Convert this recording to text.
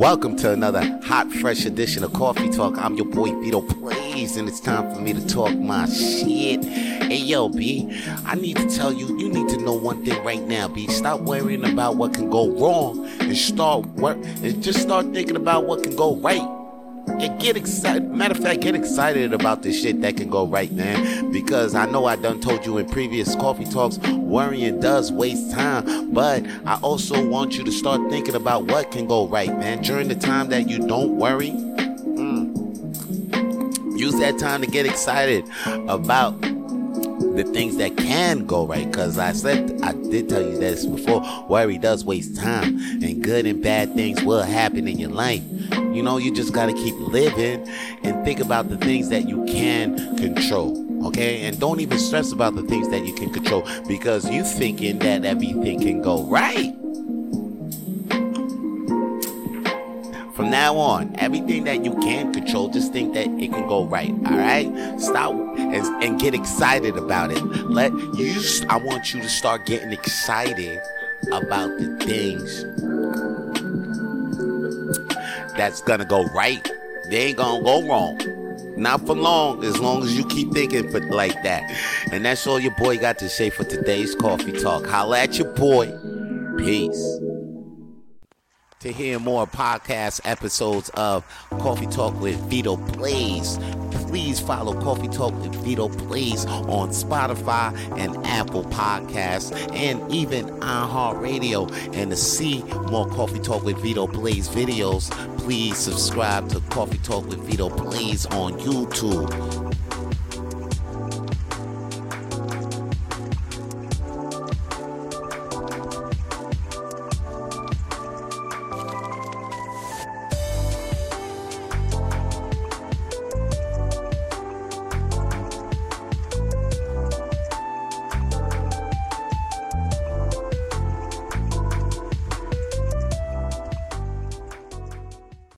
Welcome to another hot, fresh edition of Coffee Tawlk. I'm your boy Vito Blaze, and it's time for me to talk my shit. Hey yo, B, I need to tell you, you need to know one thing right now, B. Stop worrying about what can go wrong and start work and just start thinking about what can go right. Get excited. Matter of fact, get excited about the shit that can go right, man. Because I know I done told you in previous coffee talks, worrying does waste time. But I also want you to start thinking about what can go right, man. During the time that you don't worry, mm, use that time to get excited about the things that can go right. Because I said, I did tell you this before worry does waste time, and good and bad things will happen in your life. You know, you just got to keep living and think about the things that you can control. Okay, and don't even stress about the things that you can control because you thinking that everything can go right. From now on, everything that you can control, just think that it can go right. All right, stop and, and get excited about it. Let you. I want you to start getting excited about the things that's gonna go right. They ain't gonna go wrong. Not for long, as long as you keep thinking for like that. And that's all your boy got to say for today's coffee talk. Holla at your boy. Peace. To hear more podcast episodes of Coffee Tawlk with Vito Blaze, please follow Coffee Tawlk with Vito Blaze on Spotify and Apple Podcasts and even iHeartRadio. And to see more Coffee Tawlk with Vito Blaze videos, please subscribe to Coffee Tawlk with Vito Blaze on YouTube.